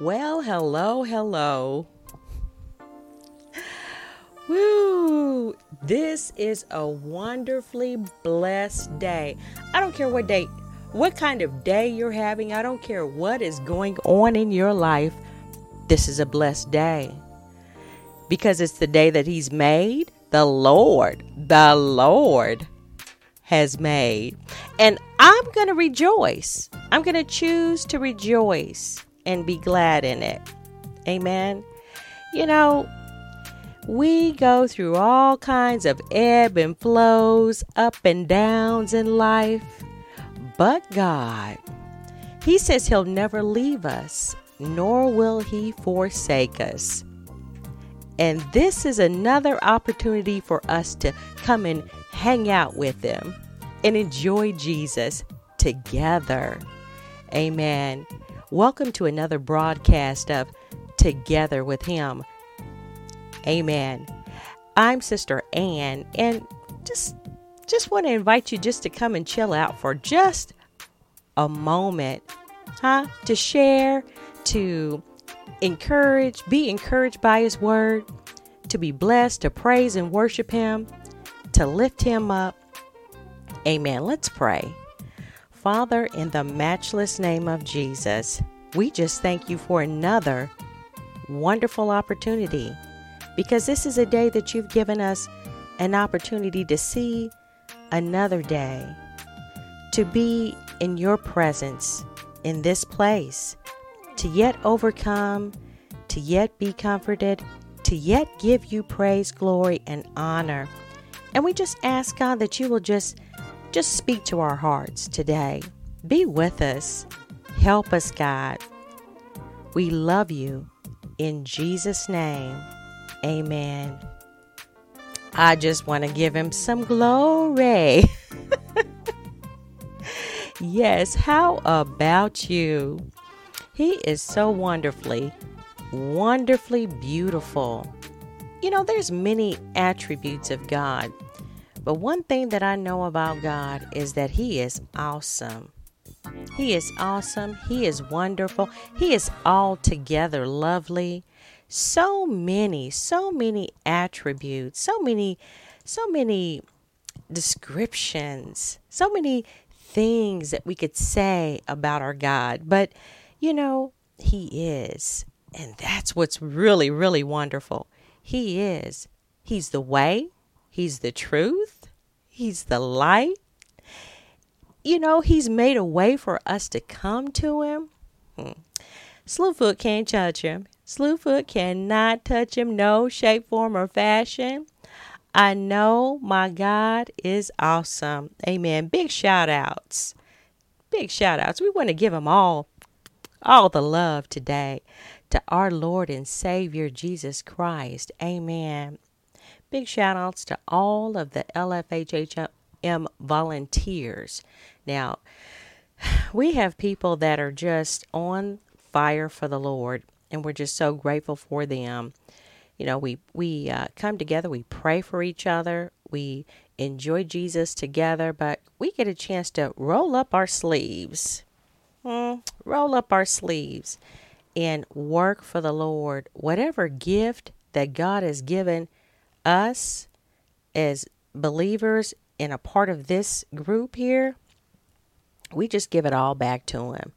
Well, hello, hello. Woo! This is a wonderfully blessed day. I don't care what day, what kind of day you're having, I don't care what is going on in your life. This is a blessed day because it's the day that He's made. The Lord, the Lord has made. And I'm going to rejoice. I'm going to choose to rejoice and be glad in it. Amen. You know, we go through all kinds of ebb and flows, up and downs in life. But God, He says He'll never leave us, nor will He forsake us. And this is another opportunity for us to come and hang out with Him and enjoy Jesus together. Amen. Welcome to another broadcast of Together with Him. Amen. I'm Sister Ann, and just just want to invite you just to come and chill out for just a moment, huh? To share, to encourage, be encouraged by His Word, to be blessed, to praise and worship Him, to lift Him up. Amen. Let's pray. Father, in the matchless name of Jesus, we just thank you for another wonderful opportunity because this is a day that you've given us an opportunity to see another day, to be in your presence in this place, to yet overcome, to yet be comforted, to yet give you praise, glory, and honor. And we just ask God that you will just just speak to our hearts today. Be with us. Help us, God. We love you. In Jesus' name, amen. I just want to give him some glory. yes, how about you? He is so wonderfully, wonderfully beautiful. You know, there's many attributes of God, but one thing that I know about God is that He is awesome. He is awesome. He is wonderful. He is altogether lovely. So many, so many attributes, so many, so many descriptions, so many things that we could say about our God. But, you know, He is. And that's what's really, really wonderful. He is. He's the way, He's the truth, He's the light. You know, He's made a way for us to come to Him. Hmm. Slewfoot can't touch Him. Slewfoot cannot touch Him, no shape, form, or fashion. I know my God is awesome. Amen. Big shout outs. Big shout outs. We want to give them all all the love today to our Lord and Savior Jesus Christ. Amen. Big shout outs to all of the LFHHM volunteers. Now, we have people that are just on fire for the Lord, and we're just so grateful for them. You know, we we uh, come together, we pray for each other, we enjoy Jesus together, but we get a chance to roll up our sleeves, mm, roll up our sleeves, and work for the Lord. Whatever gift that God has given us as believers in a part of this group here, we just give it all back to Him.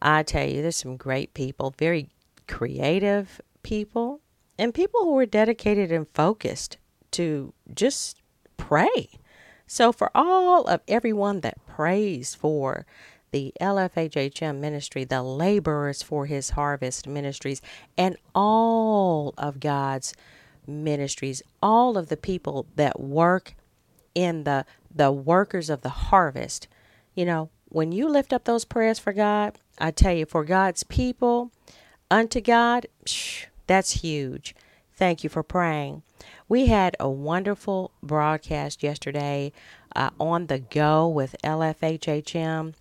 I tell you, there's some great people, very creative people, and people who are dedicated and focused to just pray. So, for all of everyone that prays for the LFHHM ministry, the laborers for his harvest ministries, and all of God's ministries, all of the people that work in the the workers of the harvest. You know, when you lift up those prayers for God, I tell you, for God's people, unto God, psh, that's huge. Thank you for praying. We had a wonderful broadcast yesterday uh, on the go with LFHHM.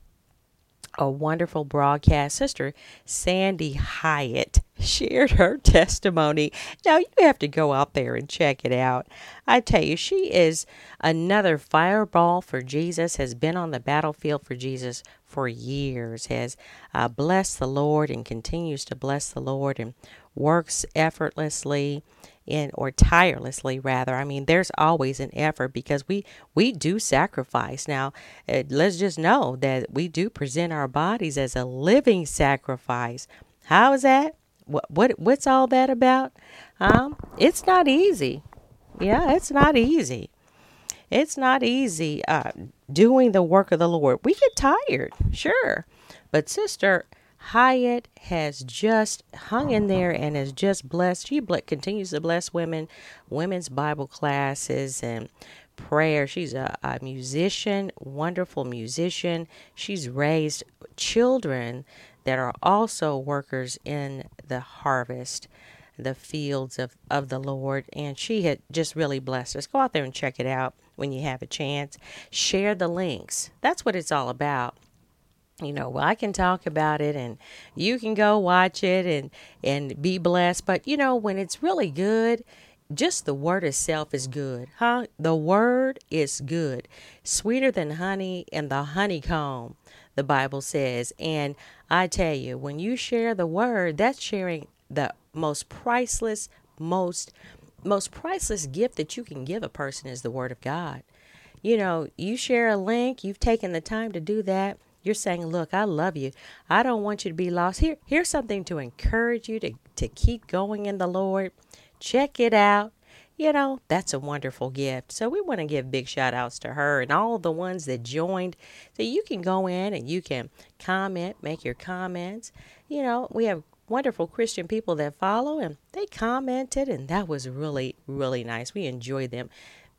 A wonderful broadcast. Sister Sandy Hyatt shared her testimony. Now, you have to go out there and check it out. I tell you, she is another fireball for Jesus, has been on the battlefield for Jesus for years, has uh, blessed the Lord and continues to bless the Lord and works effortlessly in or tirelessly rather. I mean there's always an effort because we we do sacrifice. Now uh, let's just know that we do present our bodies as a living sacrifice. How is that? What, what what's all that about? Um it's not easy. Yeah it's not easy. It's not easy uh, doing the work of the lord. We get tired sure. But sister Hyatt has just hung in there and has just blessed. She continues to bless women, women's Bible classes and prayer. She's a, a musician, wonderful musician. She's raised children that are also workers in the harvest, the fields of, of the Lord. And she had just really blessed us. Go out there and check it out when you have a chance. Share the links. That's what it's all about you know well i can talk about it and you can go watch it and and be blessed. But you know when it's really good just the word itself is good huh? The word is good sweeter than honey and the honeycomb the bible says. And i tell you when you share the word that's sharing the most priceless most most priceless gift that you can give a person is the word of god. You know you share a link you've taken the time to do that you're saying, Look, I love you. I don't want you to be lost. Here, here's something to encourage you to, to keep going in the Lord. Check it out. You know, that's a wonderful gift. So we want to give big shout outs to her and all the ones that joined. So you can go in and you can comment, make your comments. You know, we have wonderful Christian people that follow and they commented and that was really, really nice. We enjoyed them.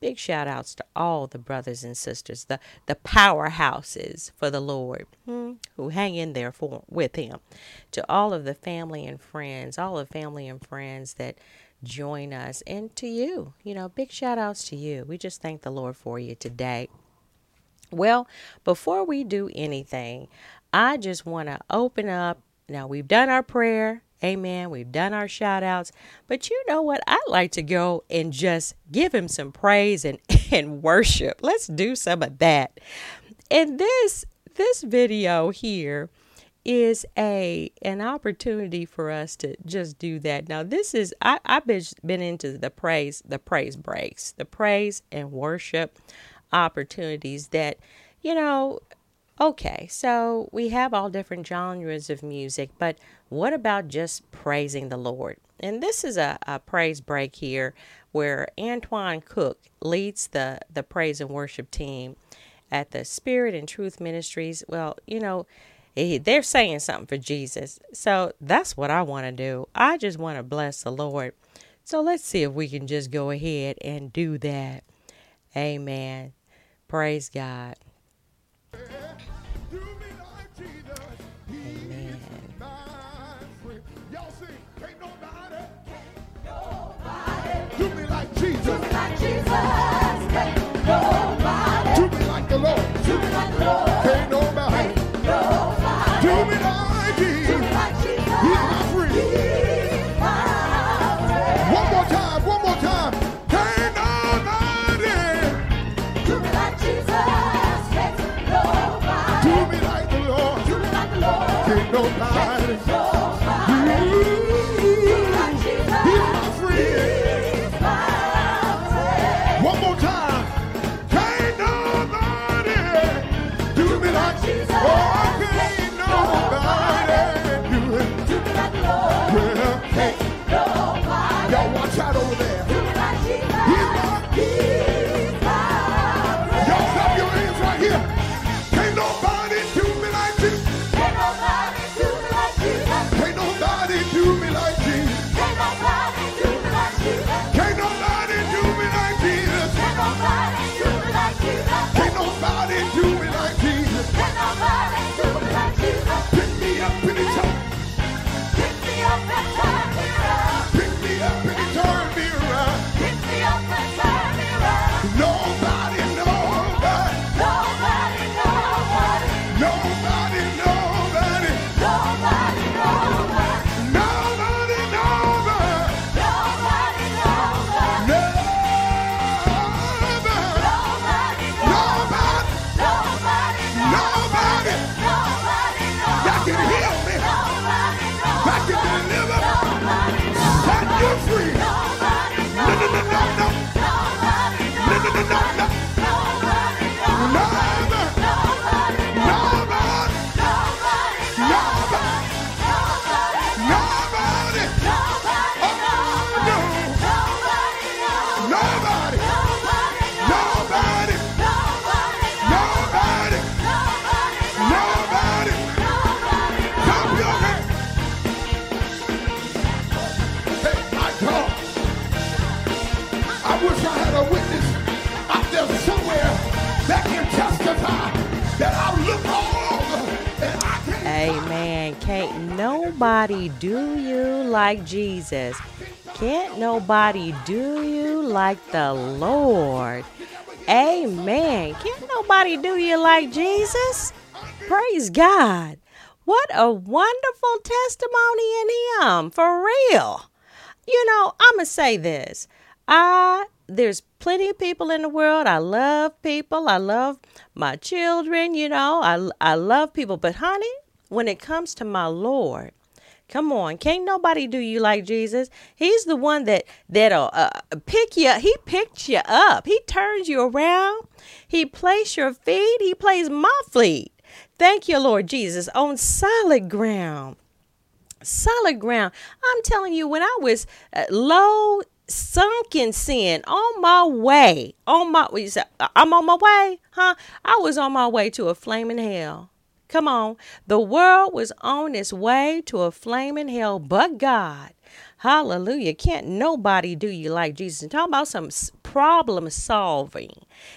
Big shout outs to all the brothers and sisters, the, the powerhouses for the Lord hmm, who hang in there for with him. To all of the family and friends, all of family and friends that join us, and to you, you know, big shout outs to you. We just thank the Lord for you today. Well, before we do anything, I just want to open up. Now, we've done our prayer. Amen. We've done our shout outs. But you know what? I'd like to go and just give him some praise and, and worship. Let's do some of that. And this this video here is a an opportunity for us to just do that. Now this is I, I've been been into the praise, the praise breaks, the praise and worship opportunities that, you know, Okay, so we have all different genres of music, but what about just praising the Lord? And this is a, a praise break here where Antoine Cook leads the, the praise and worship team at the Spirit and Truth Ministries. Well, you know, they're saying something for Jesus. So that's what I want to do. I just want to bless the Lord. So let's see if we can just go ahead and do that. Amen. Praise God. Christmas, hey, go. Nobody do you like Jesus. Can't nobody do you like the Lord. Amen. Can't nobody do you like Jesus. Praise God. What a wonderful testimony in Him, for real. You know, I'm going to say this. I there's plenty of people in the world. I love people. I love my children, you know. I I love people, but honey, when it comes to my Lord, Come on, can't nobody do you like Jesus. He's the one that that'll uh, pick you. He picks you up. He turns you around. He places your feet. He plays my feet. Thank you, Lord Jesus, on solid ground. Solid ground. I'm telling you, when I was uh, low, sunk in sin, on my way, on my, I'm on my way, huh? I was on my way to a flaming hell. Come on. The world was on its way to a flaming hell, but God. Hallelujah. Can't nobody do you like Jesus. And about some problem solving.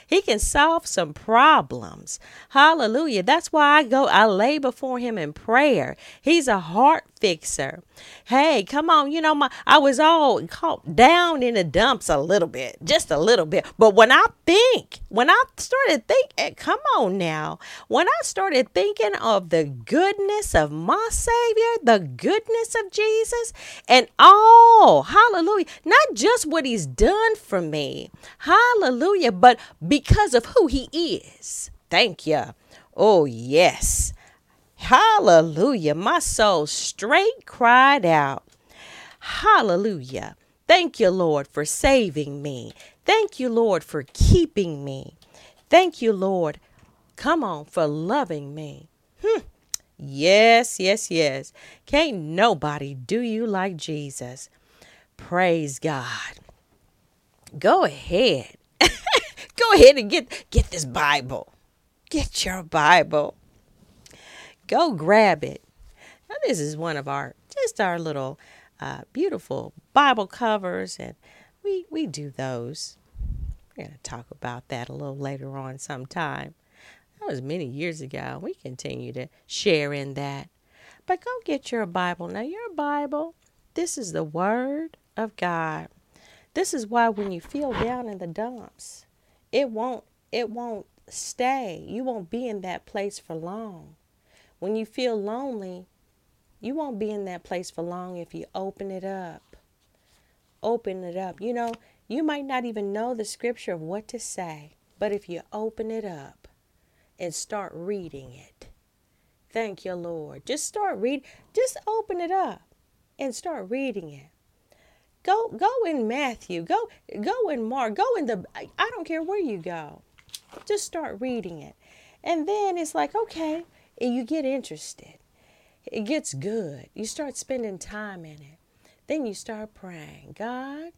He can solve some problems. Hallelujah. That's why I go, I lay before him in prayer. He's a heart fixer. Hey, come on. You know, my I was all caught down in the dumps a little bit, just a little bit. But when I think, when I started thinking, eh, come on now, when I started thinking of the goodness of my Savior, the goodness of Jesus, and all, hallelujah, not just what He's done for me, hallelujah, but because of who He is. Thank you. Oh, yes. Hallelujah. My soul straight cried out. Hallelujah. Thank you, Lord, for saving me. Thank you, Lord, for keeping me. Thank you, Lord. Come on, for loving me. Hmm. Yes, yes, yes. Can't nobody do you like Jesus. Praise God. Go ahead. Go ahead and get get this Bible. Get your Bible go grab it. Now, this is one of our just our little uh, beautiful Bible covers, and we we do those. We're to talk about that a little later on sometime. That was many years ago. We continue to share in that. But go get your Bible. Now, your Bible, this is the Word of God. This is why when you feel down in the dumps, it won't it won't stay. You won't be in that place for long. When you feel lonely, you won't be in that place for long if you open it up. Open it up. You know, you might not even know the scripture of what to say, but if you open it up and start reading it, thank you, Lord. Just start reading, just open it up and start reading it. Go go in Matthew, go go in Mark, go in the I don't care where you go. Just start reading it. And then it's like, okay, and you get interested. It gets good. You start spending time in it. Then you start praying, God,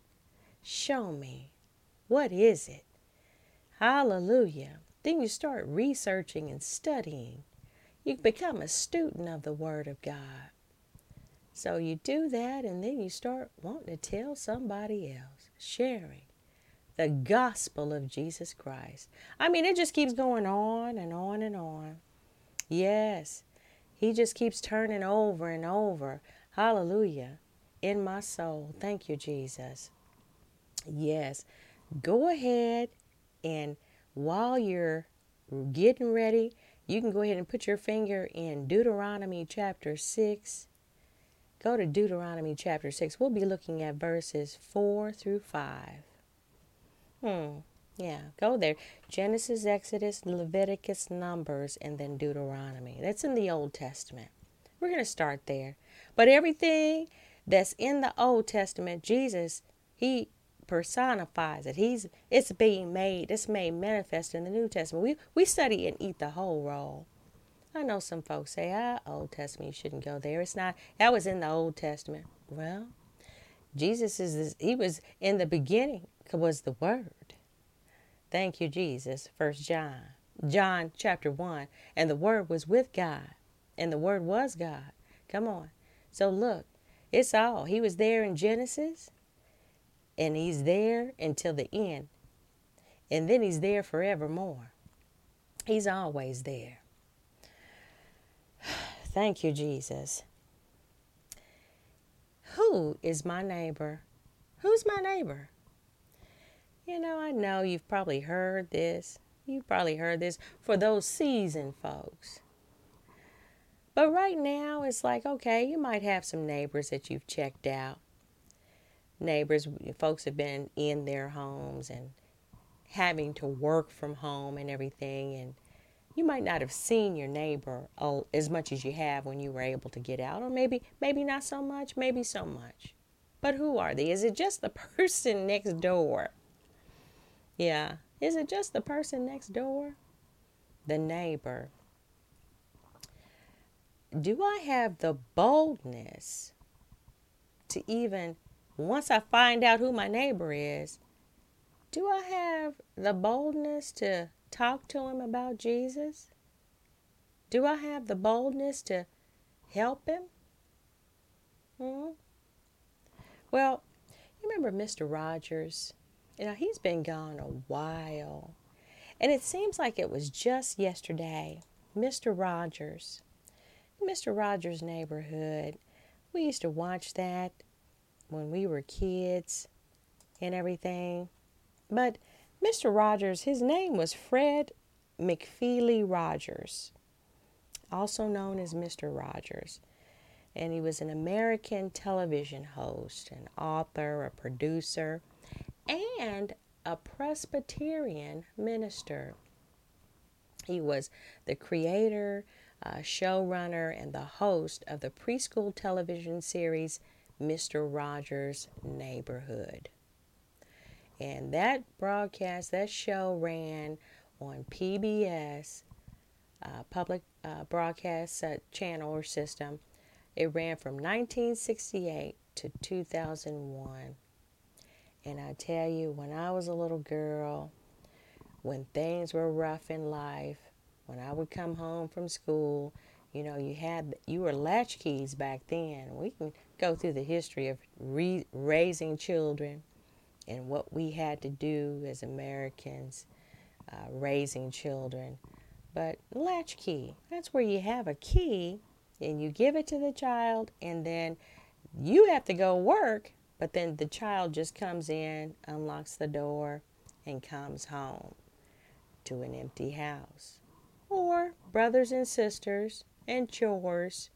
show me. What is it? Hallelujah. Then you start researching and studying. You become a student of the Word of God. So you do that, and then you start wanting to tell somebody else, sharing the gospel of Jesus Christ. I mean, it just keeps going on and on and on. Yes. He just keeps turning over and over. Hallelujah. In my soul. Thank you, Jesus. Yes. Go ahead and while you're getting ready, you can go ahead and put your finger in Deuteronomy chapter 6. Go to Deuteronomy chapter 6. We'll be looking at verses 4 through 5. Hmm. Yeah, go there. Genesis, Exodus, Leviticus, Numbers, and then Deuteronomy. That's in the Old Testament. We're going to start there. But everything that's in the Old Testament, Jesus, he personifies it. He's it's being made, it's made manifest in the New Testament. We we study and eat the whole roll. I know some folks say, ah, Old Testament, you shouldn't go there. It's not that was in the Old Testament. Well, Jesus is this, he was in the beginning was the word. Thank you, Jesus. First John. John chapter 1. And the Word was with God, and the Word was God. Come on. So look, it's all. He was there in Genesis, and He's there until the end. And then He's there forevermore. He's always there. Thank you, Jesus. Who is my neighbor? Who's my neighbor? You know, I know you've probably heard this. You've probably heard this for those seasoned folks. But right now, it's like, okay, you might have some neighbors that you've checked out. Neighbors, folks have been in their homes and having to work from home and everything. And you might not have seen your neighbor as much as you have when you were able to get out, or maybe, maybe not so much, maybe so much. But who are they? Is it just the person next door? Yeah. Is it just the person next door? The neighbor do I have the boldness to even, once I find out who my neighbor is, do I have the boldness to talk to him about Jesus? Do I have the boldness to help him? Hmm? Well, you remember Mr. Rogers? You know, he's been gone a while. And it seems like it was just yesterday. Mr. Rogers Mr. Rogers' Neighborhood. We used to watch that when we were kids and everything. But Mr. Rogers, his name was Fred McFeely Rogers, also known as Mr. Rogers. And he was an American television host, an author, a producer, and a Presbyterian minister. He was the creator uh, showrunner and the host of the preschool television series Mr. Rogers' Neighborhood. And that broadcast, that show ran on PBS, uh, public uh, broadcast channel or system. It ran from 1968 to 2001. And I tell you, when I was a little girl, when things were rough in life, when I would come home from school, you know, you had you were latchkeys back then. We can go through the history of re- raising children and what we had to do as Americans uh, raising children. But latchkey, that's where you have a key and you give it to the child, and then you have to go work, but then the child just comes in, unlocks the door, and comes home to an empty house or brothers and sisters and chores,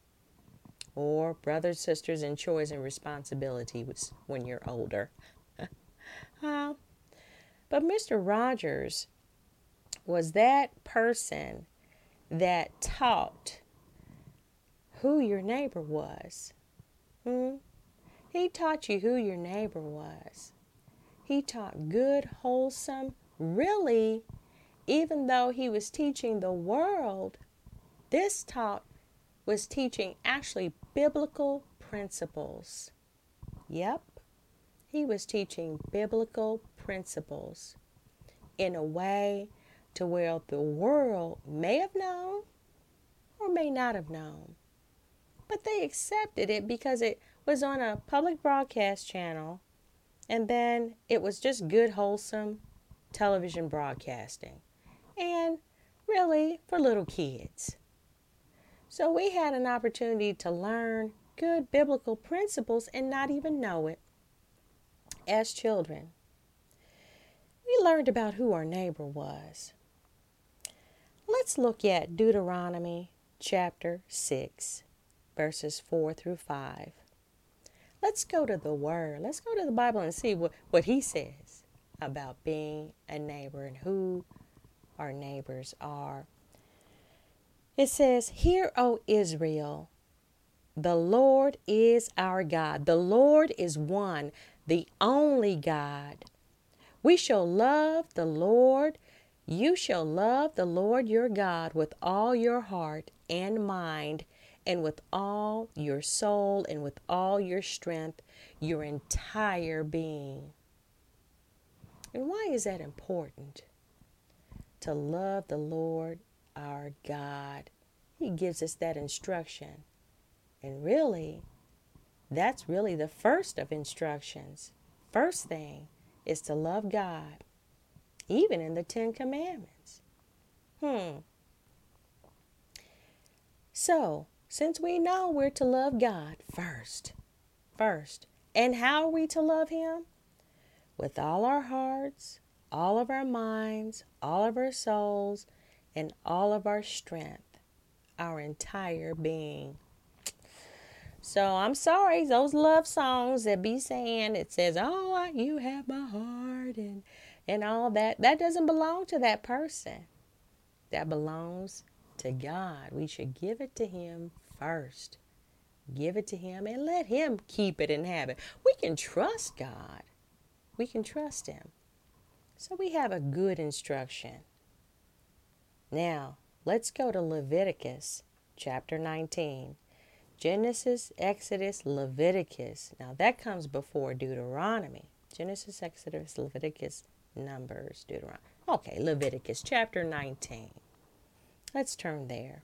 or brothers, sisters, and chores and responsibilities when you're older. uh, but Mr. Rogers was that person that taught who your neighbor was. Hmm? He taught you who your neighbor was. He taught good, wholesome, really even though he was teaching the world, this talk was teaching actually biblical principles. Yep, he was teaching biblical principles in a way to where the world may have known or may not have known. But they accepted it because it was on a public broadcast channel and then it was just good, wholesome television broadcasting and really for little kids. So we had an opportunity to learn good biblical principles and not even know it as children. We learned about who our neighbor was. Let's look at Deuteronomy chapter 6, verses 4 through 5. Let's go to the Word. Let's go to the Bible and see what, what He says about being a neighbor and who our neighbors are. It says, Hear, O Israel, the Lord is our God. The Lord is one, the only God. We shall love the Lord. You shall love the Lord your God with all your heart and mind, and with all your soul, and with all your strength, your entire being. And why is that important? to love the Lord our God. He gives us that instruction. And really, that's really the first of instructions. First thing is to love God, even in the Ten Commandments. Hmm. So, since we know we're to love God first, first. And how are we to love Him? With all our hearts, all of our minds, all of our souls, and all of our strength, our entire being. So I'm sorry, those love songs that be saying it says, "Oh, you have my heart," and and all that that doesn't belong to that person. That belongs to God. We should give it to Him first. Give it to Him and let Him keep it and have it. We can trust God. We can trust Him. So we have a good instruction. Now, let's go to Leviticus chapter 19. Genesis, Exodus, Leviticus. Now that comes before Deuteronomy. Genesis, Exodus, Leviticus, Numbers, Deuteronomy. Okay, Leviticus chapter 19. Let's turn there.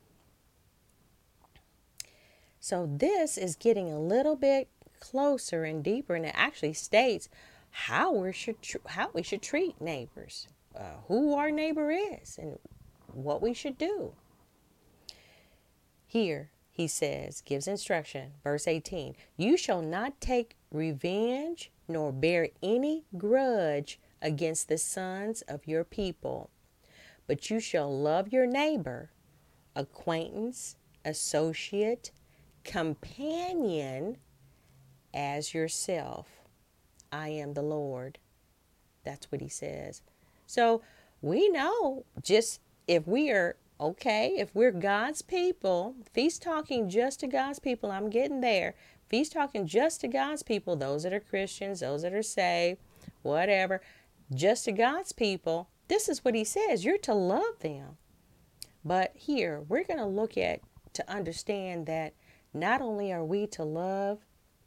So this is getting a little bit closer and deeper, and it actually states how we should tr- how we should treat neighbors, uh, who our neighbor is, and what we should do. Here he says, gives instruction, verse 18: You shall not take revenge nor bear any grudge against the sons of your people, but you shall love your neighbor, acquaintance, associate, companion as yourself. I am the Lord. That's what he says. So we know just if we are okay, if we're God's people, if he's talking just to God's people, I'm getting there. If he's talking just to God's people, those that are Christians, those that are saved, whatever, just to God's people, this is what he says. You're to love them. But here, we're going to look at to understand that not only are we to love,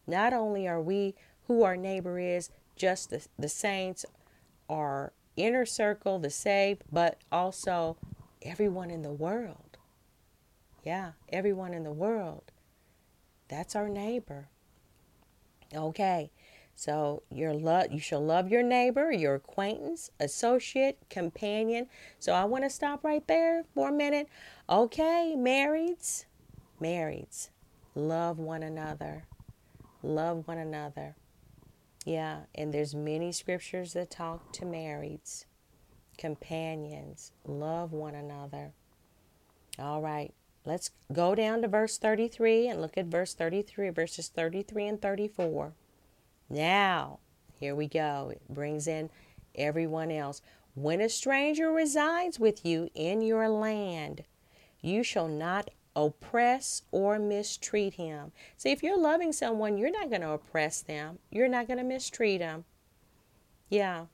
not only are we who our neighbor is, just the, the saints, our inner circle, the saved, but also everyone in the world. Yeah, everyone in the world. That's our neighbor. Okay. So your love you shall love your neighbor, your acquaintance, associate, companion. So I want to stop right there for a minute. Okay, marrieds, marrieds. Love one another. Love one another. Yeah, and there's many scriptures that talk to marrieds, companions. Love one another. All right, let's go down to verse 33 and look at verse 33, verses 33 and 34. Now, here we go. It brings in everyone else. When a stranger resides with you in your land, you shall not oppress or mistreat him. See, if you're loving someone, you're not going to oppress them, you're not going to mistreat them. Yeah.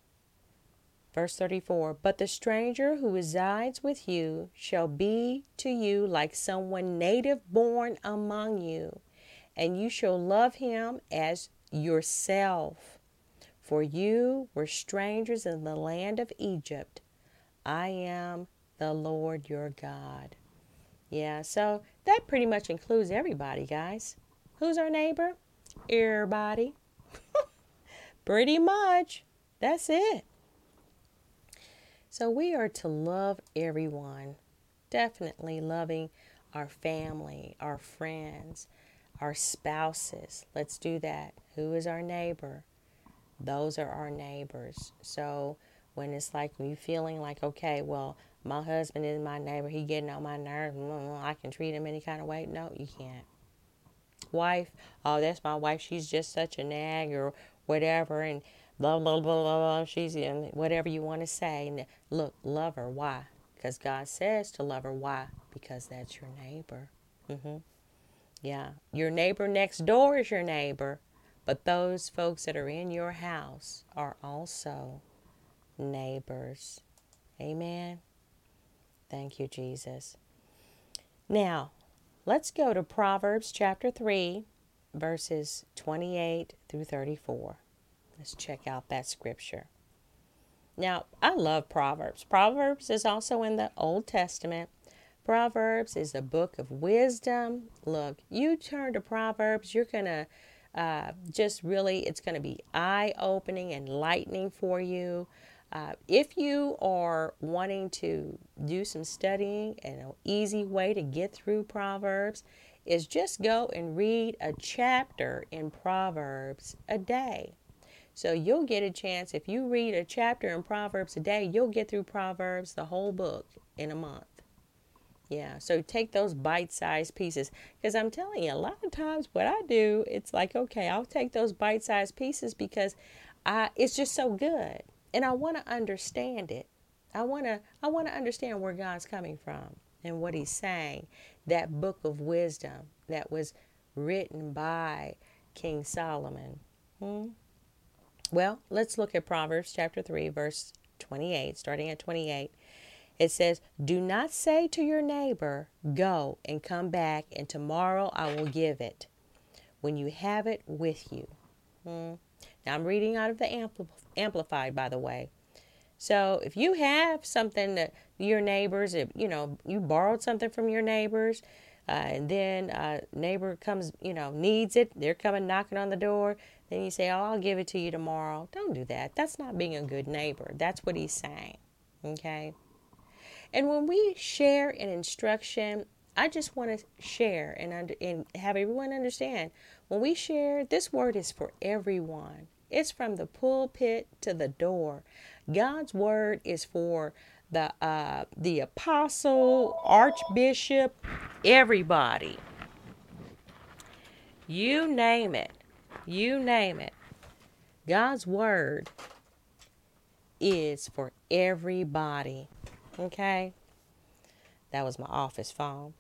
Verse 34 But the stranger who resides with you shall be to you like someone native born among you, and you shall love him as yourself. For you were strangers in the land of Egypt. I am the Lord your God. Yeah, so that pretty much includes everybody, guys. Who's our neighbor? Everybody. pretty much. That's it. So we are to love everyone. Definitely loving our family, our friends, our spouses. Let's do that. Who is our neighbor? Those are our neighbors. So when it's like you feeling like, okay, well, my husband is my neighbor. He getting on my nerves. I can treat him any kind of way. No, you can't. Wife, oh, that's my wife. She's just such a nag or whatever, and blah blah blah blah. blah. She's whatever you want to say. And look, love her. Why? Because God says to love her. Why? Because that's your neighbor. Mm-hmm. Yeah, your neighbor next door is your neighbor, but those folks that are in your house are also neighbors. Amen. Thank you, Jesus. Now, let's go to Proverbs chapter 3, verses 28 through 34. Let's check out that scripture. Now, I love Proverbs. Proverbs is also in the Old Testament. Proverbs is a book of wisdom. Look, you turn to Proverbs, you're going to uh, just really, it's going to be eye opening, and enlightening for you. Uh, if you are wanting to do some studying and an easy way to get through Proverbs is just go and read a chapter in Proverbs a day. So you'll get a chance if you read a chapter in Proverbs a day, you'll get through Proverbs the whole book in a month. Yeah, so take those bite sized pieces. Because I'm telling you, a lot of times what I do, it's like, okay, I'll take those bite sized pieces because I, it's just so good. And I want to understand it. I want to I want to understand where God's coming from and what he's saying. That book of wisdom that was written by King Solomon. Hmm? Well, let's look at Proverbs chapter 3 verse 28, starting at 28. It says, Do not say to your neighbor, Go and come back, and tomorrow I will give it, when you have it with you. Hmm. Now I'm reading out of the Ampli- Amplified, by the way. So if you have something that your neighbors, you know you borrowed something from your neighbors, uh, and then a neighbor comes, you know, needs it, they're coming knocking on the door, then you say, "Oh, I'll give it to you tomorrow." Don't do that. That's not being a good neighbor. That's what he's saying. Okay. And when we share an instruction, I just want to share and, under, and have everyone understand when we share, this word is for everyone. It's from the pulpit to the door. God's word is for the uh, the apostle, archbishop, everybody. You name it. You name it. God's word is for everybody. Okay? That was my office phone.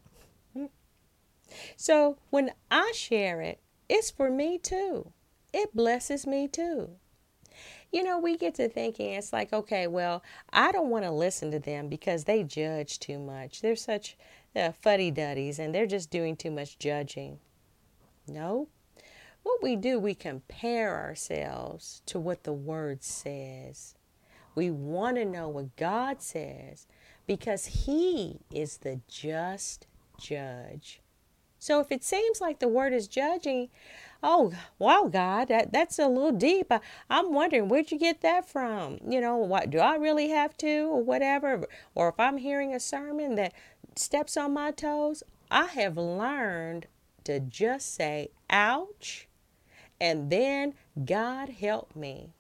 So when I share it, it's for me too. It blesses me too. You know, we get to thinking, it's like, okay, well, I don't want to listen to them because they judge too much. They're such uh, fuddy duddies and they're just doing too much judging. No. What we do, we compare ourselves to what the Word says. We want to know what God says because He is the just judge. So if it seems like the word is judging, oh wow, God, that that's a little deep. I, am wondering where'd you get that from? You know, what do I really have to, or whatever? Or if I'm hearing a sermon that steps on my toes, I have learned to just say, "Ouch," and then God help me,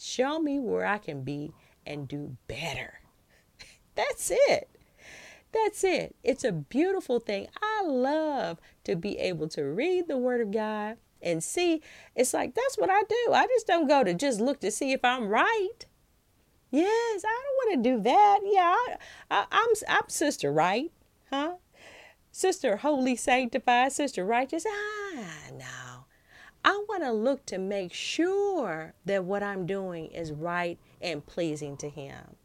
show me where I can be and do better. That's it. That's it. It's a beautiful thing. I love to be able to read the Word of God and see. It's like, that's what I do. I just don't go to just look to see if I'm right. Yes, I don't want to do that. Yeah, I, I, I'm, I'm Sister Right, huh? Sister Holy Sanctified, Sister Righteous. Ah, no. I want to look to make sure that what I'm doing is right and pleasing to Him.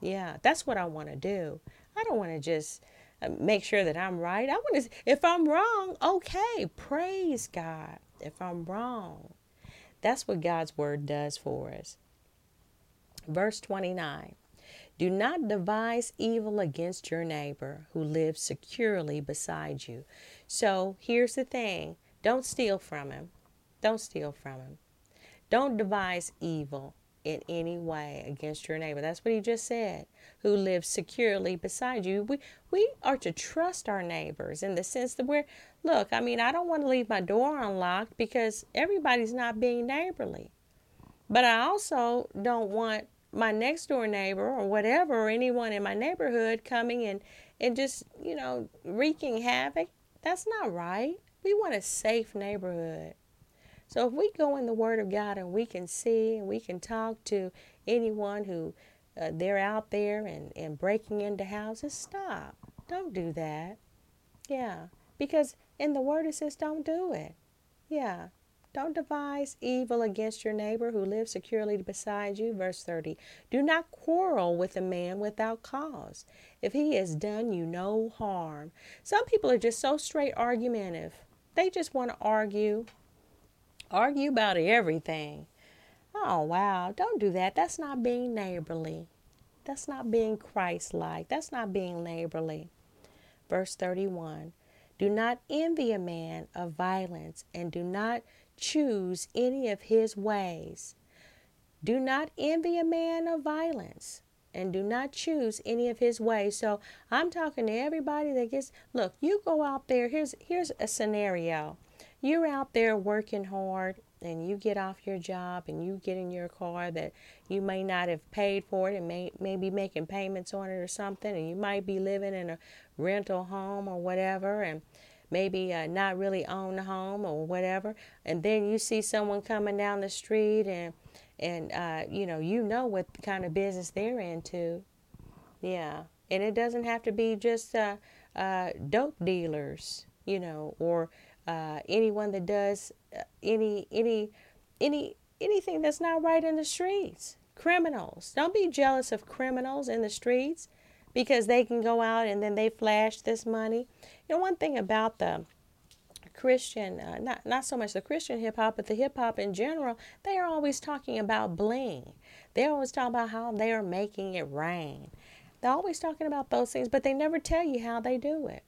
Yeah, that's what I want to do. I don't want to just uh, make sure that I'm right. I want to, if I'm wrong, okay, praise God. If I'm wrong, that's what God's word does for us. Verse 29 Do not devise evil against your neighbor who lives securely beside you. So here's the thing don't steal from him. Don't steal from him. Don't devise evil in any way against your neighbor. That's what he just said, who lives securely beside you. We we are to trust our neighbors in the sense that we're look, I mean, I don't want to leave my door unlocked because everybody's not being neighborly. But I also don't want my next door neighbor or whatever or anyone in my neighborhood coming and and just, you know, wreaking havoc. That's not right. We want a safe neighborhood. So if we go in the Word of God and we can see and we can talk to anyone who uh, they're out there and, and breaking into houses, stop. Don't do that. Yeah. Because in the Word it says don't do it. Yeah. Don't devise evil against your neighbor who lives securely beside you. Verse 30. Do not quarrel with a man without cause, if he has done you no harm. Some people are just so straight argumentative. They just want to argue Argue about everything. Oh, wow. Don't do that. That's not being neighborly. That's not being Christ like. That's not being neighborly. Verse 31 Do not envy a man of violence and do not choose any of his ways. Do not envy a man of violence. and do not choose any of his ways. So I'm talking to everybody that gets look, you go out there, here's here's a scenario. You're out there working hard and you get off your job and you get in your car that you may not have paid for it and may, may be making payments on it or something and you might be living in a rental home or whatever and maybe uh, not really own a home or whatever and then you see someone coming down the street and and uh, you know you know what kind of business they're into. Yeah and it doesn't have to be just uh, uh dope dealers you know or uh, anyone that does uh, any any any anything that's not right in the streets criminals don't be jealous of criminals in the streets because they can go out and then they flash this money you know one thing about the Christian, uh, not not so much the Christian hip hop, but the hip hop in general, they are always talking about bling. They're always talking about how they are making it rain. They're always talking about those things, but they never tell you how they do it.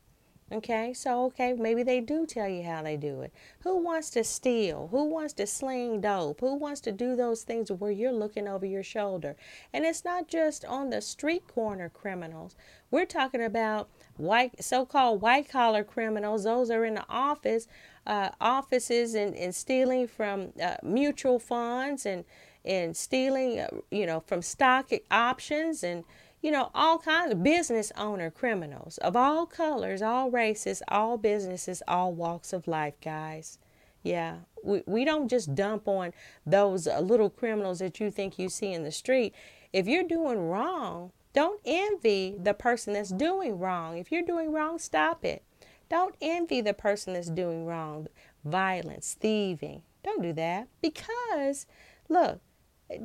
Okay, so okay, maybe they do tell you how they do it. Who wants to steal? Who wants to sling dope? Who wants to do those things where you're looking over your shoulder? And it's not just on the street corner criminals. We're talking about white, so-called white-collar criminals. Those are in the office, uh, offices, and, and stealing from uh, mutual funds and and stealing, uh, you know, from stock options and you know, all kinds of business owner criminals of all colors, all races, all businesses, all walks of life, guys. Yeah, we, we don't just dump on those uh, little criminals that you think you see in the street. If you're doing wrong, don't envy the person that's doing wrong. If you're doing wrong, stop it. Don't envy the person that's doing wrong. Violence, thieving. Don't do that because, look,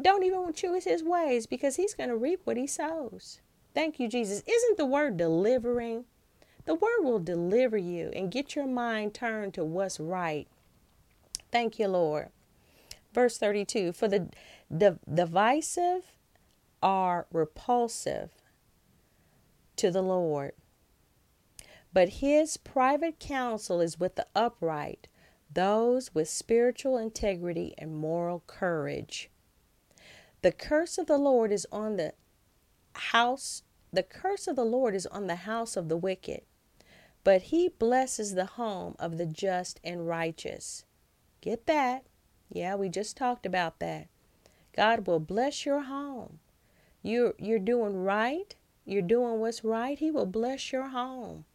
don't even choose his ways because he's going to reap what he sows. Thank you, Jesus. Isn't the word delivering? The word will deliver you and get your mind turned to what's right. Thank you, Lord. Verse 32 For the, the divisive are repulsive to the Lord, but his private counsel is with the upright, those with spiritual integrity and moral courage. The curse of the Lord is on the house, the curse of the Lord is on the house of the wicked, but he blesses the home of the just and righteous. Get that? Yeah, we just talked about that. God will bless your home. You're you're doing right. You're doing what's right. He will bless your home.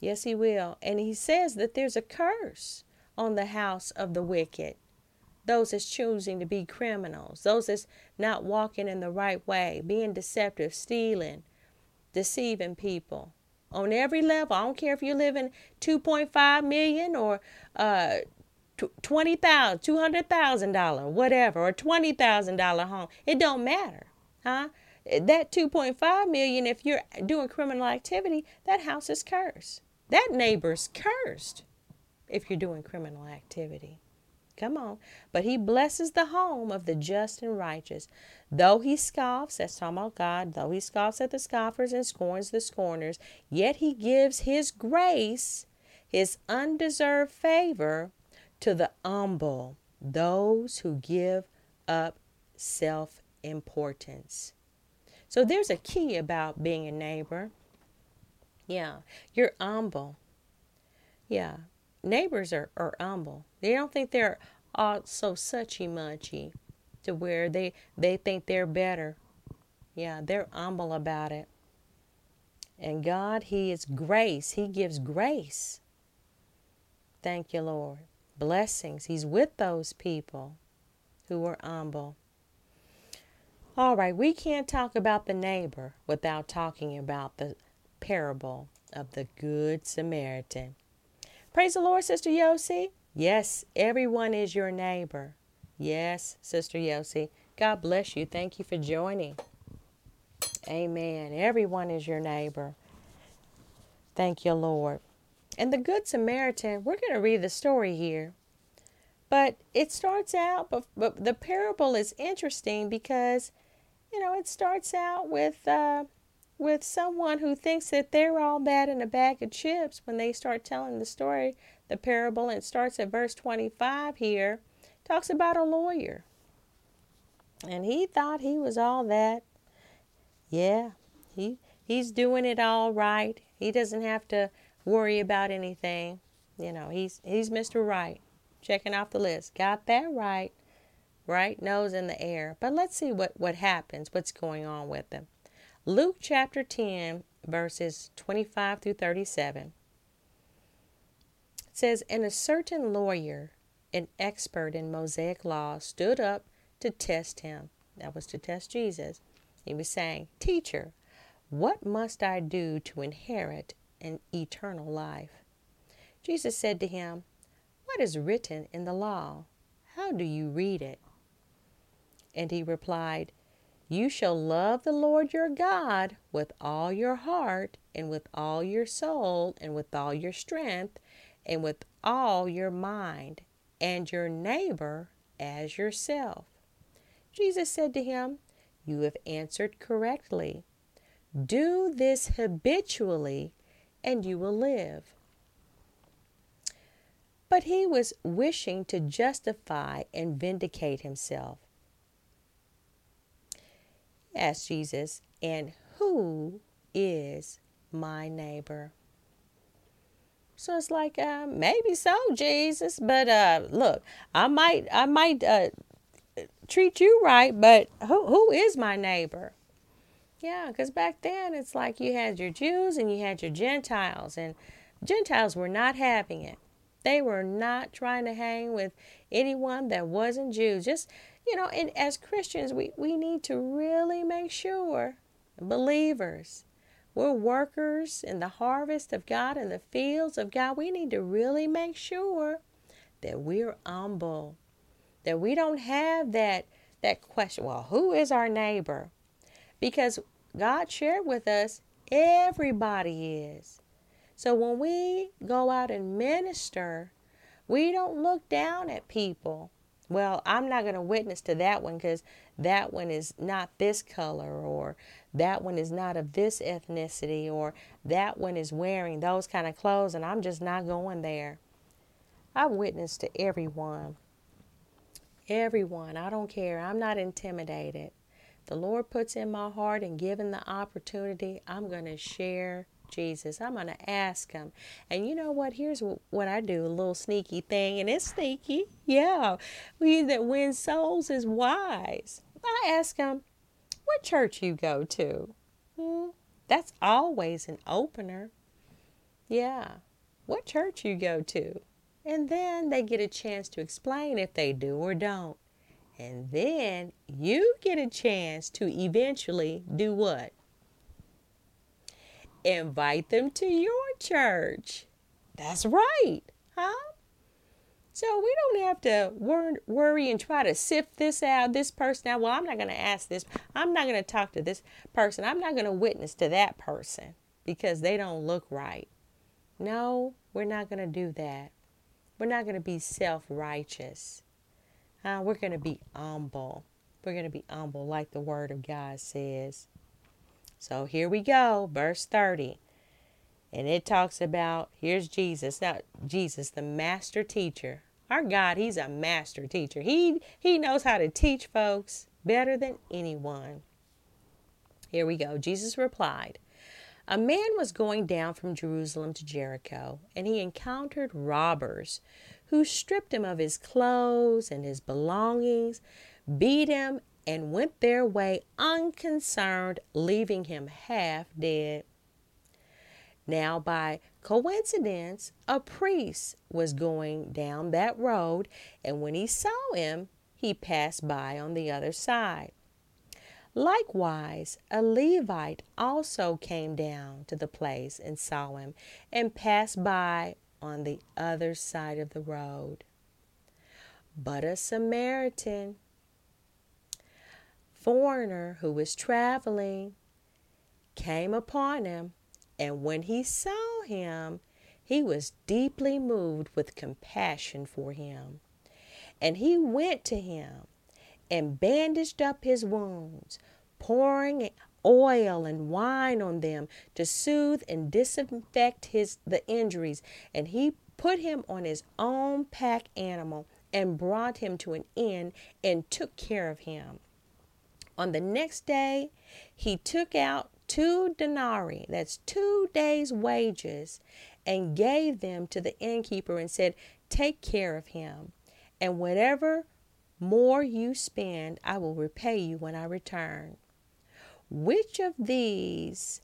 Yes, he will. And he says that there's a curse on the house of the wicked those that's choosing to be criminals, those that's not walking in the right way, being deceptive, stealing, deceiving people on every level. I don't care if you're living 2.5 million or uh, twenty thousand, two hundred thousand dollar, whatever, or twenty thousand dollar home. It don't matter, huh? That two point five million, if you're doing criminal activity, that house is cursed. That neighbor's cursed if you're doing criminal activity. Come on. But he blesses the home of the just and righteous. Though he scoffs, that's talking about God, though he scoffs at the scoffers and scorns the scorners, yet he gives his grace, his undeserved favor to the humble, those who give up self importance. So there's a key about being a neighbor. Yeah, you're humble. Yeah, neighbors are, are humble. They don't think they're all so suchy muchy to where they they think they're better. Yeah, they're humble about it. And God, He is grace. He gives grace. Thank you, Lord. Blessings. He's with those people who are humble. All right, we can't talk about the neighbor without talking about the parable of the Good Samaritan. Praise the Lord, Sister Yossi. Yes, everyone is your neighbor. Yes, Sister Yossi. God bless you. Thank you for joining. Amen. Everyone is your neighbor. Thank you, Lord. And the Good Samaritan, we're going to read the story here. But it starts out, but, but the parable is interesting because, you know, it starts out with uh, with someone who thinks that they're all bad in a bag of chips when they start telling the story, the parable, and it starts at verse 25 here, talks about a lawyer. And he thought he was all that. Yeah, he he's doing it all right. He doesn't have to worry about anything. You know, he's he's Mr. Right. Checking off the list. Got that right. Right nose in the air. But let's see what what happens. What's going on with him. Luke chapter 10 verses 25 through 37 says and a certain lawyer an expert in Mosaic law stood up to test him. That was to test Jesus. He was saying, Teacher, what must I do to inherit an eternal life? Jesus said to him, What is written in the law? How do you read it? And he replied, You shall love the Lord your God with all your heart, and with all your soul, and with all your strength, and with all your mind, and your neighbor as yourself. Jesus said to him, You have answered correctly. Do this habitually, and you will live. But he was wishing to justify and vindicate himself. Asked Jesus, And who is my neighbor? So it's like, uh, maybe so, Jesus. But uh, look, I might, I might uh, treat you right, but who, who is my neighbor? Yeah, because back then it's like you had your Jews and you had your Gentiles, and Gentiles were not having it. They were not trying to hang with anyone that wasn't Jews. Just, you know, and as Christians, we, we need to really make sure, believers, we're workers in the harvest of God and the fields of God. We need to really make sure that we're humble, that we don't have that that question. Well, who is our neighbor? Because God shared with us everybody is. So when we go out and minister, we don't look down at people. Well, I'm not going to witness to that one because that one is not this color, or that one is not of this ethnicity, or that one is wearing those kind of clothes, and I'm just not going there. I witness to everyone. Everyone. I don't care. I'm not intimidated. The Lord puts in my heart and given the opportunity, I'm going to share Jesus. I'm going to ask him. And you know what? Here's what I do a little sneaky thing, and it's sneaky. Yeah. We that wins souls is wise. I ask him, what church you go to? Hmm, that's always an opener. Yeah. What church you go to? And then they get a chance to explain if they do or don't. And then you get a chance to eventually do what? Invite them to your church. That's right, huh? So we don't have to wor- worry and try to sift this out, this person out. Well, I'm not going to ask this. I'm not going to talk to this person. I'm not going to witness to that person because they don't look right. No, we're not going to do that. We're not going to be self righteous. Uh, we're going to be humble. We're going to be humble, like the Word of God says. So here we go, verse 30. And it talks about here's Jesus. Now, Jesus, the master teacher. Our God, he's a master teacher. He he knows how to teach folks better than anyone. Here we go. Jesus replied, A man was going down from Jerusalem to Jericho, and he encountered robbers who stripped him of his clothes and his belongings, beat him, and went their way unconcerned, leaving him half dead. Now, by coincidence, a priest was going down that road, and when he saw him, he passed by on the other side. Likewise, a Levite also came down to the place and saw him, and passed by on the other side of the road. But a Samaritan, foreigner who was traveling came upon him, and when he saw him, he was deeply moved with compassion for him. And he went to him and bandaged up his wounds, pouring oil and wine on them to soothe and disinfect his the injuries and he put him on his own pack animal and brought him to an inn and took care of him On the next day, he took out two denarii, that's two days' wages, and gave them to the innkeeper and said, Take care of him, and whatever more you spend, I will repay you when I return. Which of these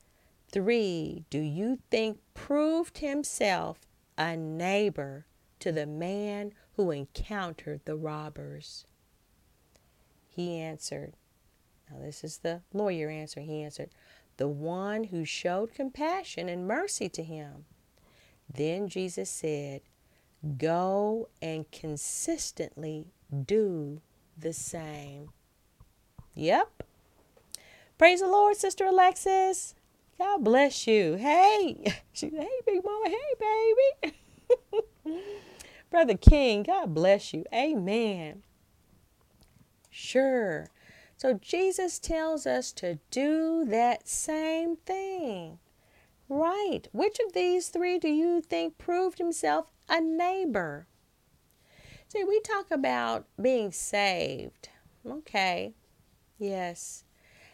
three do you think proved himself a neighbor to the man who encountered the robbers? He answered, Now, this is the lawyer answering. He answered, The one who showed compassion and mercy to him. Then Jesus said, Go and consistently do the same. Yep. Praise the Lord, Sister Alexis. God bless you. Hey, she, hey, big mama. Hey, baby. Brother King, God bless you. Amen. Sure. So Jesus tells us to do that same thing. Right. Which of these three do you think proved himself a neighbor? See, we talk about being saved. Okay. Yes.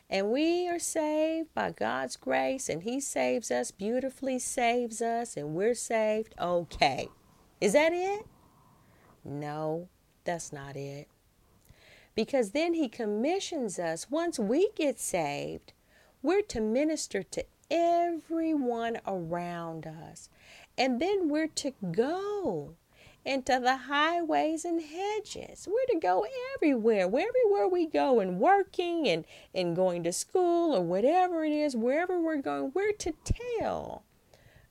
And we are saved by God's grace, and He saves us, beautifully saves us, and we're saved. Okay. Is that it? No, that's not it. Because then He commissions us, once we get saved, we're to minister to everyone around us. And then we're to go into the highways and hedges. We're to go everywhere, wherever we go and working and, and going to school or whatever it is, wherever we're going, we're to tell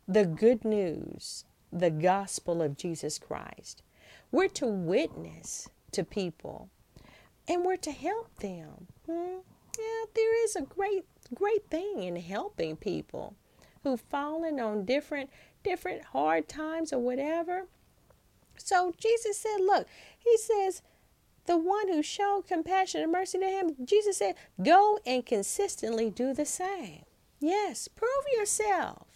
the good news, the gospel of Jesus Christ. We're to witness to people and we're to help them. Hmm? Yeah, there is a great, great thing in helping people who've fallen on different, different hard times or whatever. So Jesus said, Look, he says, the one who showed compassion and mercy to him, Jesus said, Go and consistently do the same. Yes, prove yourself.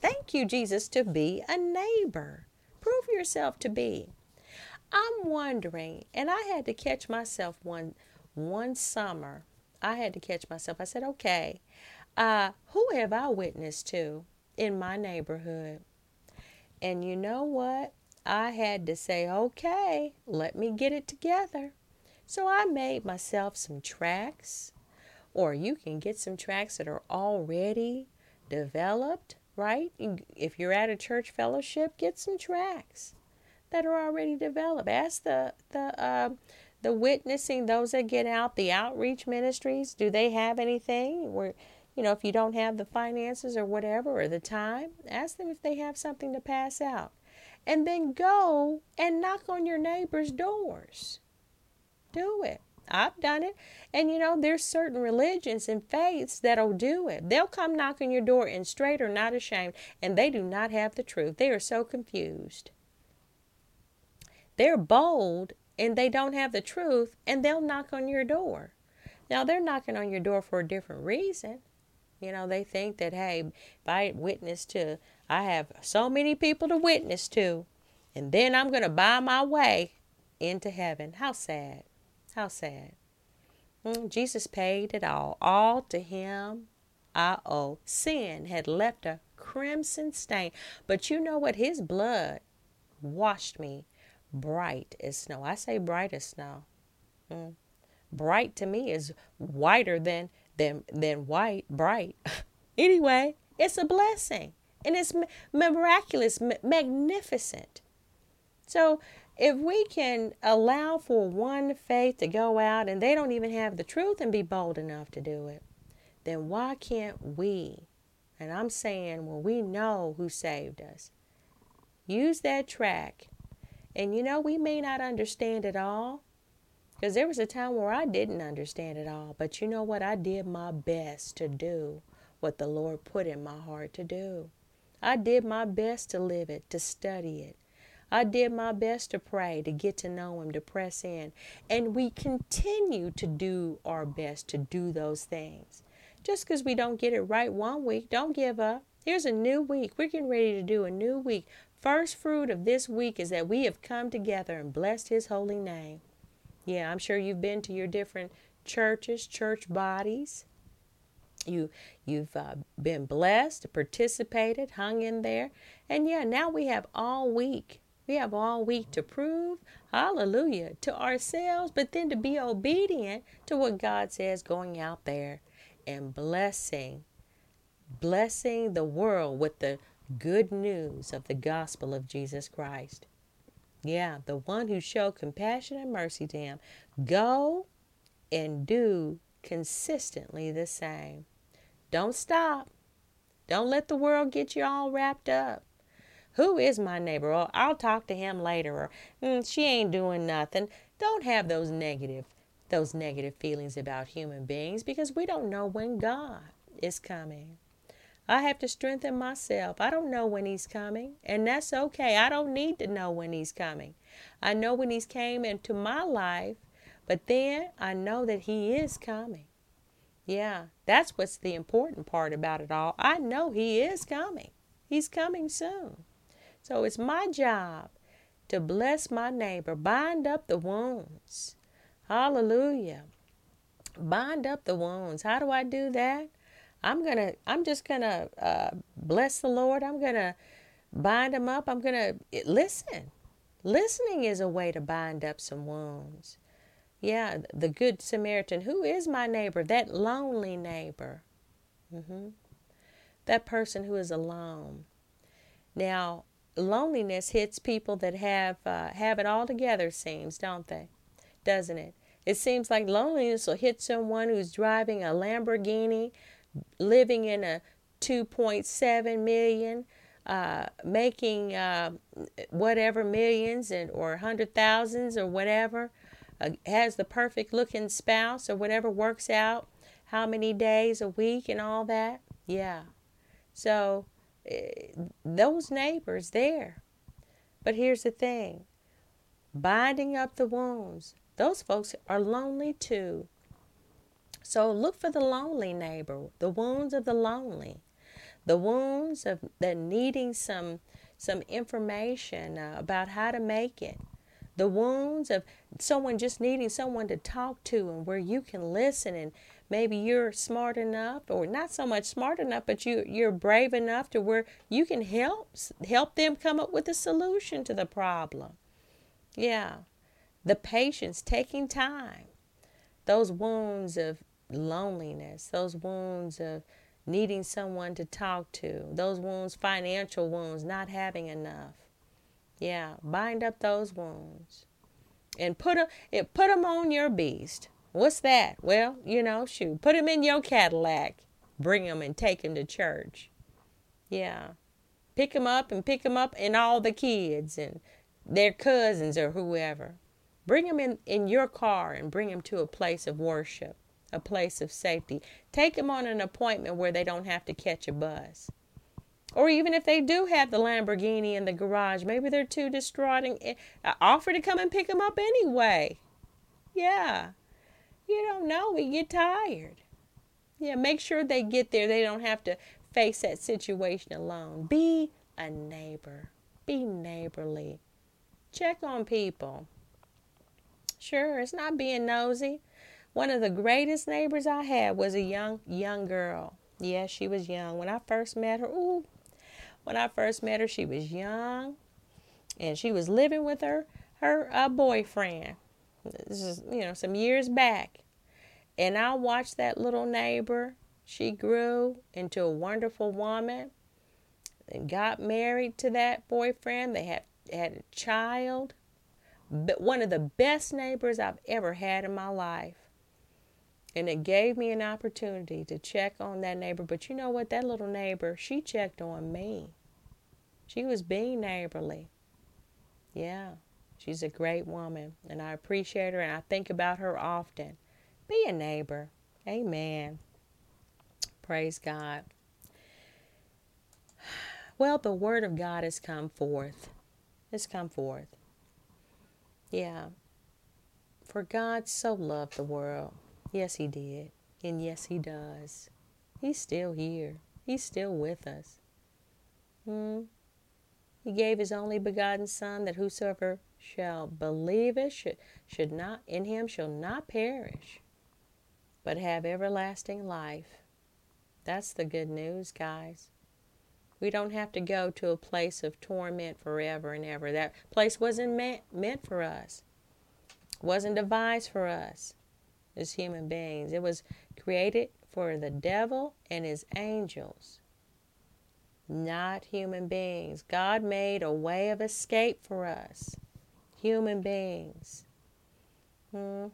Thank you, Jesus, to be a neighbor. Prove yourself to be. I'm wondering, and I had to catch myself one one summer. I had to catch myself. I said, okay, uh, who have I witnessed to in my neighborhood? And you know what? I had to say, okay, let me get it together. So I made myself some tracts, or you can get some tracts that are already developed, right? If you're at a church fellowship, get some tracts that are already developed. Ask the the uh, the witnessing, those that get out, the outreach ministries, do they have anything where you know, if you don't have the finances or whatever or the time, ask them if they have something to pass out and then go and knock on your neighbor's doors. Do it. I've done it. And you know, there's certain religions and faiths that'll do it. They'll come knocking your door and straight or not ashamed, and they do not have the truth. They are so confused. They're bold and they don't have the truth, and they'll knock on your door. Now, they're knocking on your door for a different reason. You know, they think that, hey, if I witness to I have so many people to witness to, and then I'm going to buy my way into heaven. How sad. How sad. Mm, Jesus paid it all. All to him I owe. Sin had left a crimson stain. But you know what? His blood washed me bright as snow. I say bright as snow. Mm. Bright to me is whiter than than than white, bright. anyway, it's a blessing and it's miraculous, magnificent. So, if we can allow for one faith to go out and they don't even have the truth and be bold enough to do it, then why can't we? And I'm saying, well, we know who saved us. Use that tract. And you know, we may not understand it all because there was a time where I didn't understand it all. But you know what? I did my best to do what the Lord put in my heart to do. I did my best to live it, to study it. I did my best to pray, to get to know Him, to press in. And we continue to do our best to do those things. Just because we don't get it right one week, don't give up. Here's a new week. We're getting ready to do a new week. First fruit of this week is that we have come together and blessed His holy name. Yeah, I'm sure you've been to your different churches, church bodies. You you've uh, been blessed, participated, hung in there, and yeah, now we have all week. We have all week to prove, hallelujah, to ourselves, but then to be obedient to what God says going out there and blessing, blessing the world with the good news of the gospel of Jesus Christ. Yeah, the one who showed compassion and mercy to him. Go and do consistently the same. Don't stop. Don't let the world get you all wrapped up. Who is my neighbor? Oh, I'll talk to him later. Or mm, she ain't doing nothing. Don't have those negative, those negative feelings about human beings because we don't know when God is coming. I have to strengthen myself. I don't know when he's coming, and that's okay. I don't need to know when he's coming. I know when he's came into my life, but then I know that he is coming. Yeah, that's what's the important part about it all. I know he is coming. He's coming soon. So it's my job to bless my neighbor, bind up the wounds. Hallelujah. Bind up the wounds. How do I do that? I'm to, I'm just to uh, bless the Lord. I'm to bind them up. I'm to listen. Listening is a way to bind up some wounds. Yeah, the Good Samaritan. Who is my neighbor? That lonely neighbor. Mm-hmm. That person who is alone. Now, loneliness hits people that have uh, have it all together. Seems, don't they? Doesn't it? It seems like loneliness will hit someone who's driving a Lamborghini living in a 2.7 million, uh, making uh, whatever millions and or hundred thousands or whatever, uh, has the perfect looking spouse or whatever works out, how many days a week and all that. Yeah. So eh, those neighbors there. But here's the thing binding up the wounds. Those folks are lonely too. So look for the lonely neighbor, the wounds of the lonely, the wounds of the needing some some information uh, about how to make it, the wounds of someone just needing someone to talk to and where you can listen and maybe you're smart enough or not so much smart enough but you you're brave enough to where you can help help them come up with a solution to the problem. Yeah. The patience, taking time. Those wounds of loneliness, those wounds of needing someone to talk to, those wounds, financial wounds, not having enough. Yeah, bind up those wounds and put it, put them on your beast. What's that? Well, you know, shoot, put them in your Cadillac, bring them and take them to church. Yeah, pick them up and pick them up and all the kids and their cousins or whoever. Bring them in, in your car and bring them to a place of worship a place of safety. Take them on an appointment where they don't have to catch a bus. Or even if they do have the Lamborghini in the garage, maybe they're too distraught and uh, offer to come and pick them up anyway. Yeah. You don't know. We get tired. Yeah, make sure they get there. They don't have to face that situation alone. Be a neighbor. Be neighborly. Check on people. Sure, it's not being nosy. One of the greatest neighbors I had was a young young girl. Yes, she was young. When I first met her, ooh, when I first met her, she was young, and she was living with her her uh, boyfriend. This is you know some years back, and I watched that little neighbor. She grew into a wonderful woman, and got married to that boyfriend. They had had a child. But one of the best neighbors I've ever had in my life. And it gave me an opportunity to check on that neighbor. But you know what? That little neighbor, she checked on me. She was being neighborly. Yeah, she's a great woman. And I appreciate her and I think about her often. Be a neighbor. Amen. Praise God. Well, the word of God has come forth. It's come forth. Yeah. For God so loved the world Yes, He did. And yes, He does. He's still here. He's still with us. Hmm. He gave His only begotten Son that whosoever shall believe it should, should not, in Him shall not perish, but have everlasting life. That's the good news, guys. We don't have to go to a place of torment forever and ever. That place wasn't meant, meant for us, wasn't devised for us as human beings. It was created for the devil and his angels, not human beings. God made a way of escape for us, human beings. Hmm.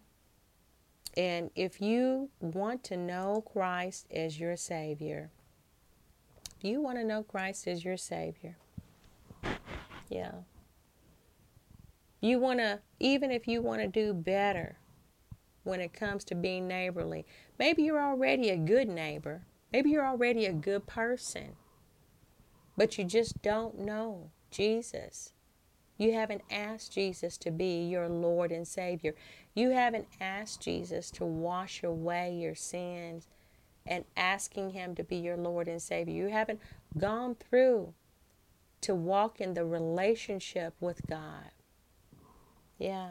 And if you want to know Christ as your Savior, you want to know Christ as your Savior. Yeah. You want to, even if you want to do better when it comes to being neighborly, maybe you're already a good neighbor. Maybe you're already a good person, but you just don't know Jesus. You haven't asked Jesus to be your Lord and Savior. You haven't asked Jesus to wash away your sins and asking Him to be your Lord and Savior. You haven't gone through to walk in the relationship with God. Yeah,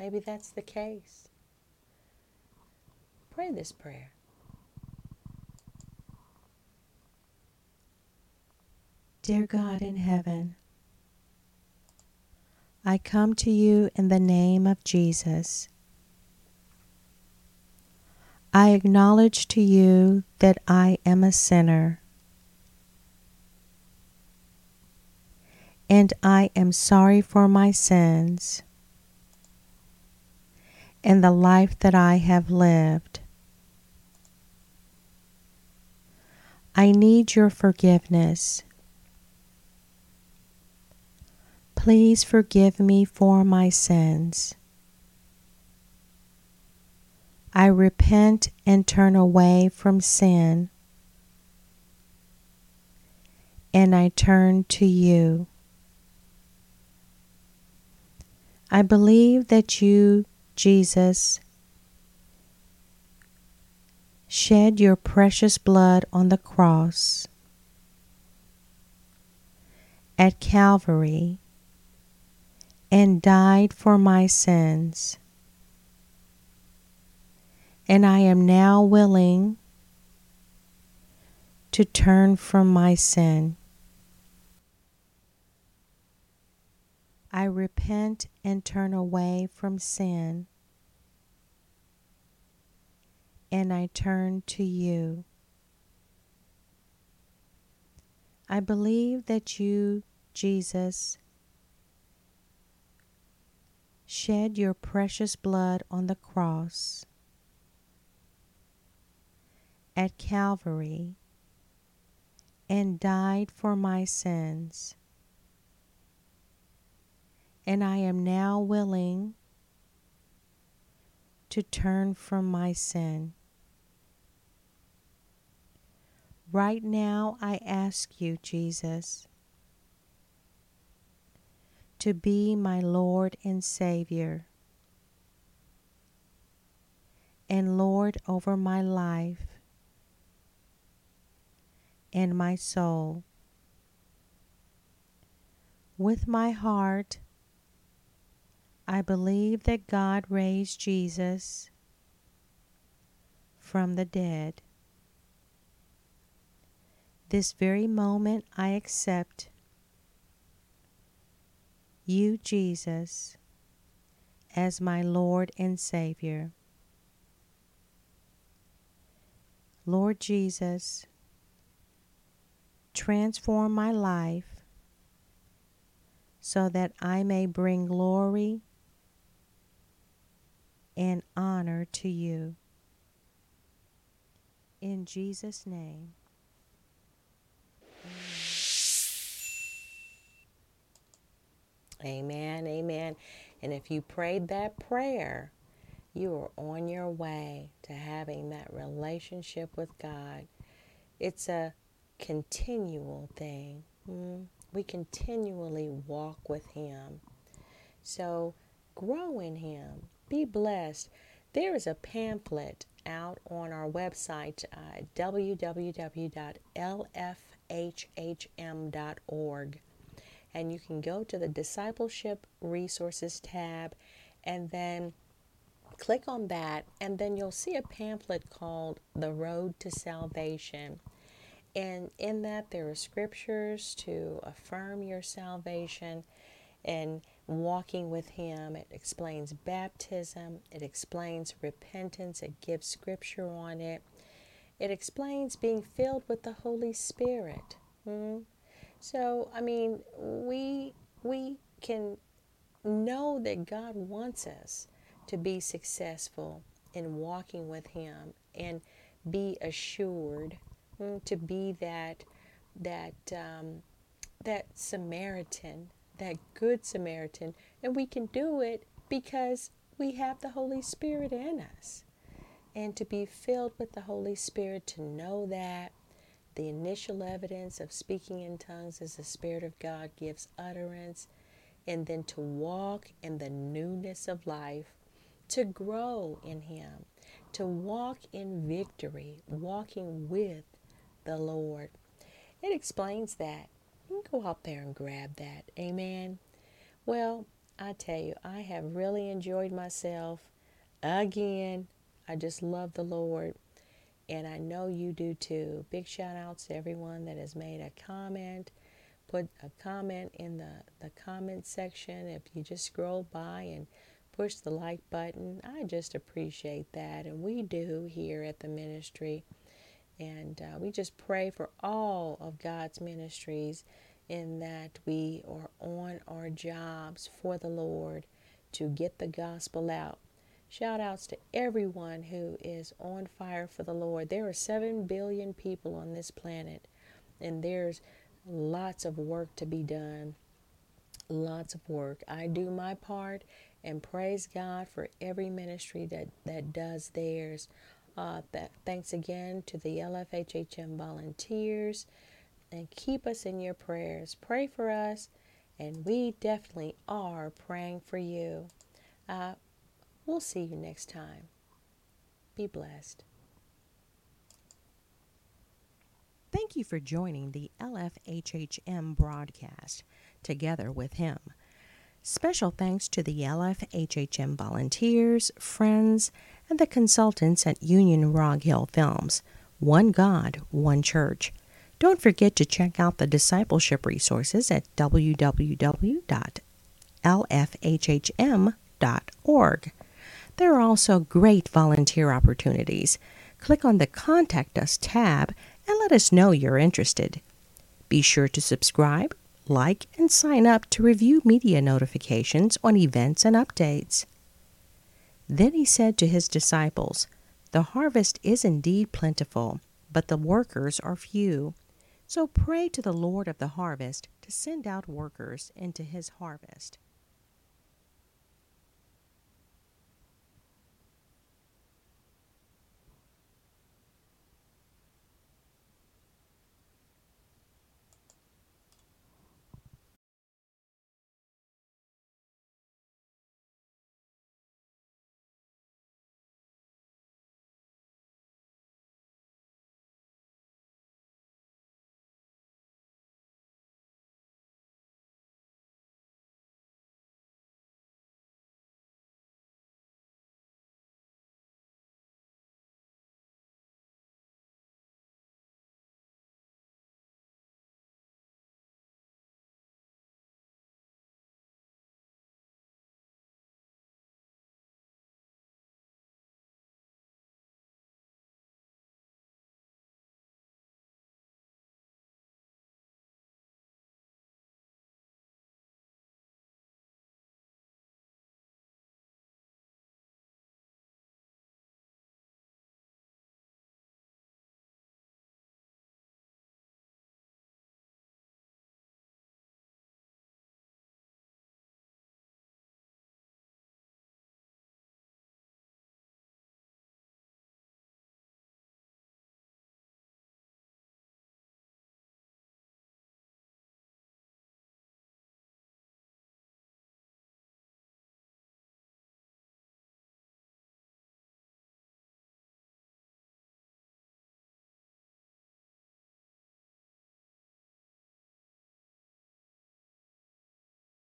maybe that's the case. Pray this prayer. Dear God in heaven, I come to you in the name of Jesus. I acknowledge to you that I am a sinner. And I am sorry for my sins and the life that I have lived. I need your forgiveness. Please forgive me for my sins. I repent and turn away from sin, and I turn to you. I believe that you, Jesus, shed your precious blood on the cross at Calvary and died for my sins and I am now willing to turn from my sin. I repent and turn away from sin, and I turn to you. I believe that you, Jesus, shed your precious blood on the cross at Calvary and died for my sins. And I am now willing to turn from my sin. Right now, I ask you, Jesus, to be my Lord and Savior and Lord over my life and my soul. With my heart, I believe that God raised Jesus from the dead. This very moment, I accept you, Jesus, as my Lord and Savior. Lord Jesus, transform my life so that I may bring glory and honor to you. In Jesus' name. Amen. Amen. And if you prayed that prayer, you are on your way to having that relationship with God. It's a continual thing. Mm, we continually walk with Him. So grow in Him. Be blessed. There is a pamphlet out on our website, uh, www.lfhhm.org. And you can go to the Discipleship Resources tab and then click on that, and then you'll see a pamphlet called The Road to Salvation. And in that, there are scriptures to affirm your salvation and walking with Him. It explains baptism, it explains repentance, it gives scripture on it. It explains being filled with the Holy Spirit. Hmm? So, I mean, we we can know that God wants us to be successful in walking with Him and be assured hmm, to be that that um, that Samaritan, that good Samaritan, and we can do it because we have the Holy Spirit in us and to be filled with the Holy Spirit, to know that the initial evidence of speaking in tongues is the Spirit of God gives utterance, and then to walk in the newness of life, to grow in Him, to walk in victory, walking with the Lord. It explains that. You can go out there and grab that. Amen. Well, I tell you, I have really enjoyed myself again I just love the Lord, and I know you do too. Big shout outs to everyone that has made a comment. Put a comment in the, the comment section. If you just scroll by and push the like button, I just appreciate that. And we do here at the ministry. And uh, we just pray for all of God's ministries in that we are on our jobs for the Lord to get the gospel out Shout outs to everyone who is on fire for the Lord. There are 7 billion people on this planet, and there's lots of work to be done. Lots of work. I do my part and praise God for every ministry that, that does theirs. Uh, that, thanks again to the LFHHM volunteers and keep us in your prayers. Pray for us, and we definitely are praying for you. Uh, We'll see you next time. Be blessed. Thank you for joining the LFHHM broadcast together with him. Special thanks to the LFHHM volunteers, friends, and the consultants at Union Rog Hill Films. One God, One Church. Don't forget to check out the discipleship resources at www.lfhhm.org. There are also great volunteer opportunities. Click on the Contact Us tab and let us know you're interested. Be sure to subscribe, like, and sign up to review media notifications on events and updates. Then he said to his disciples, The harvest is indeed plentiful, but the workers are few. So pray to the Lord of the harvest to send out workers into his harvest.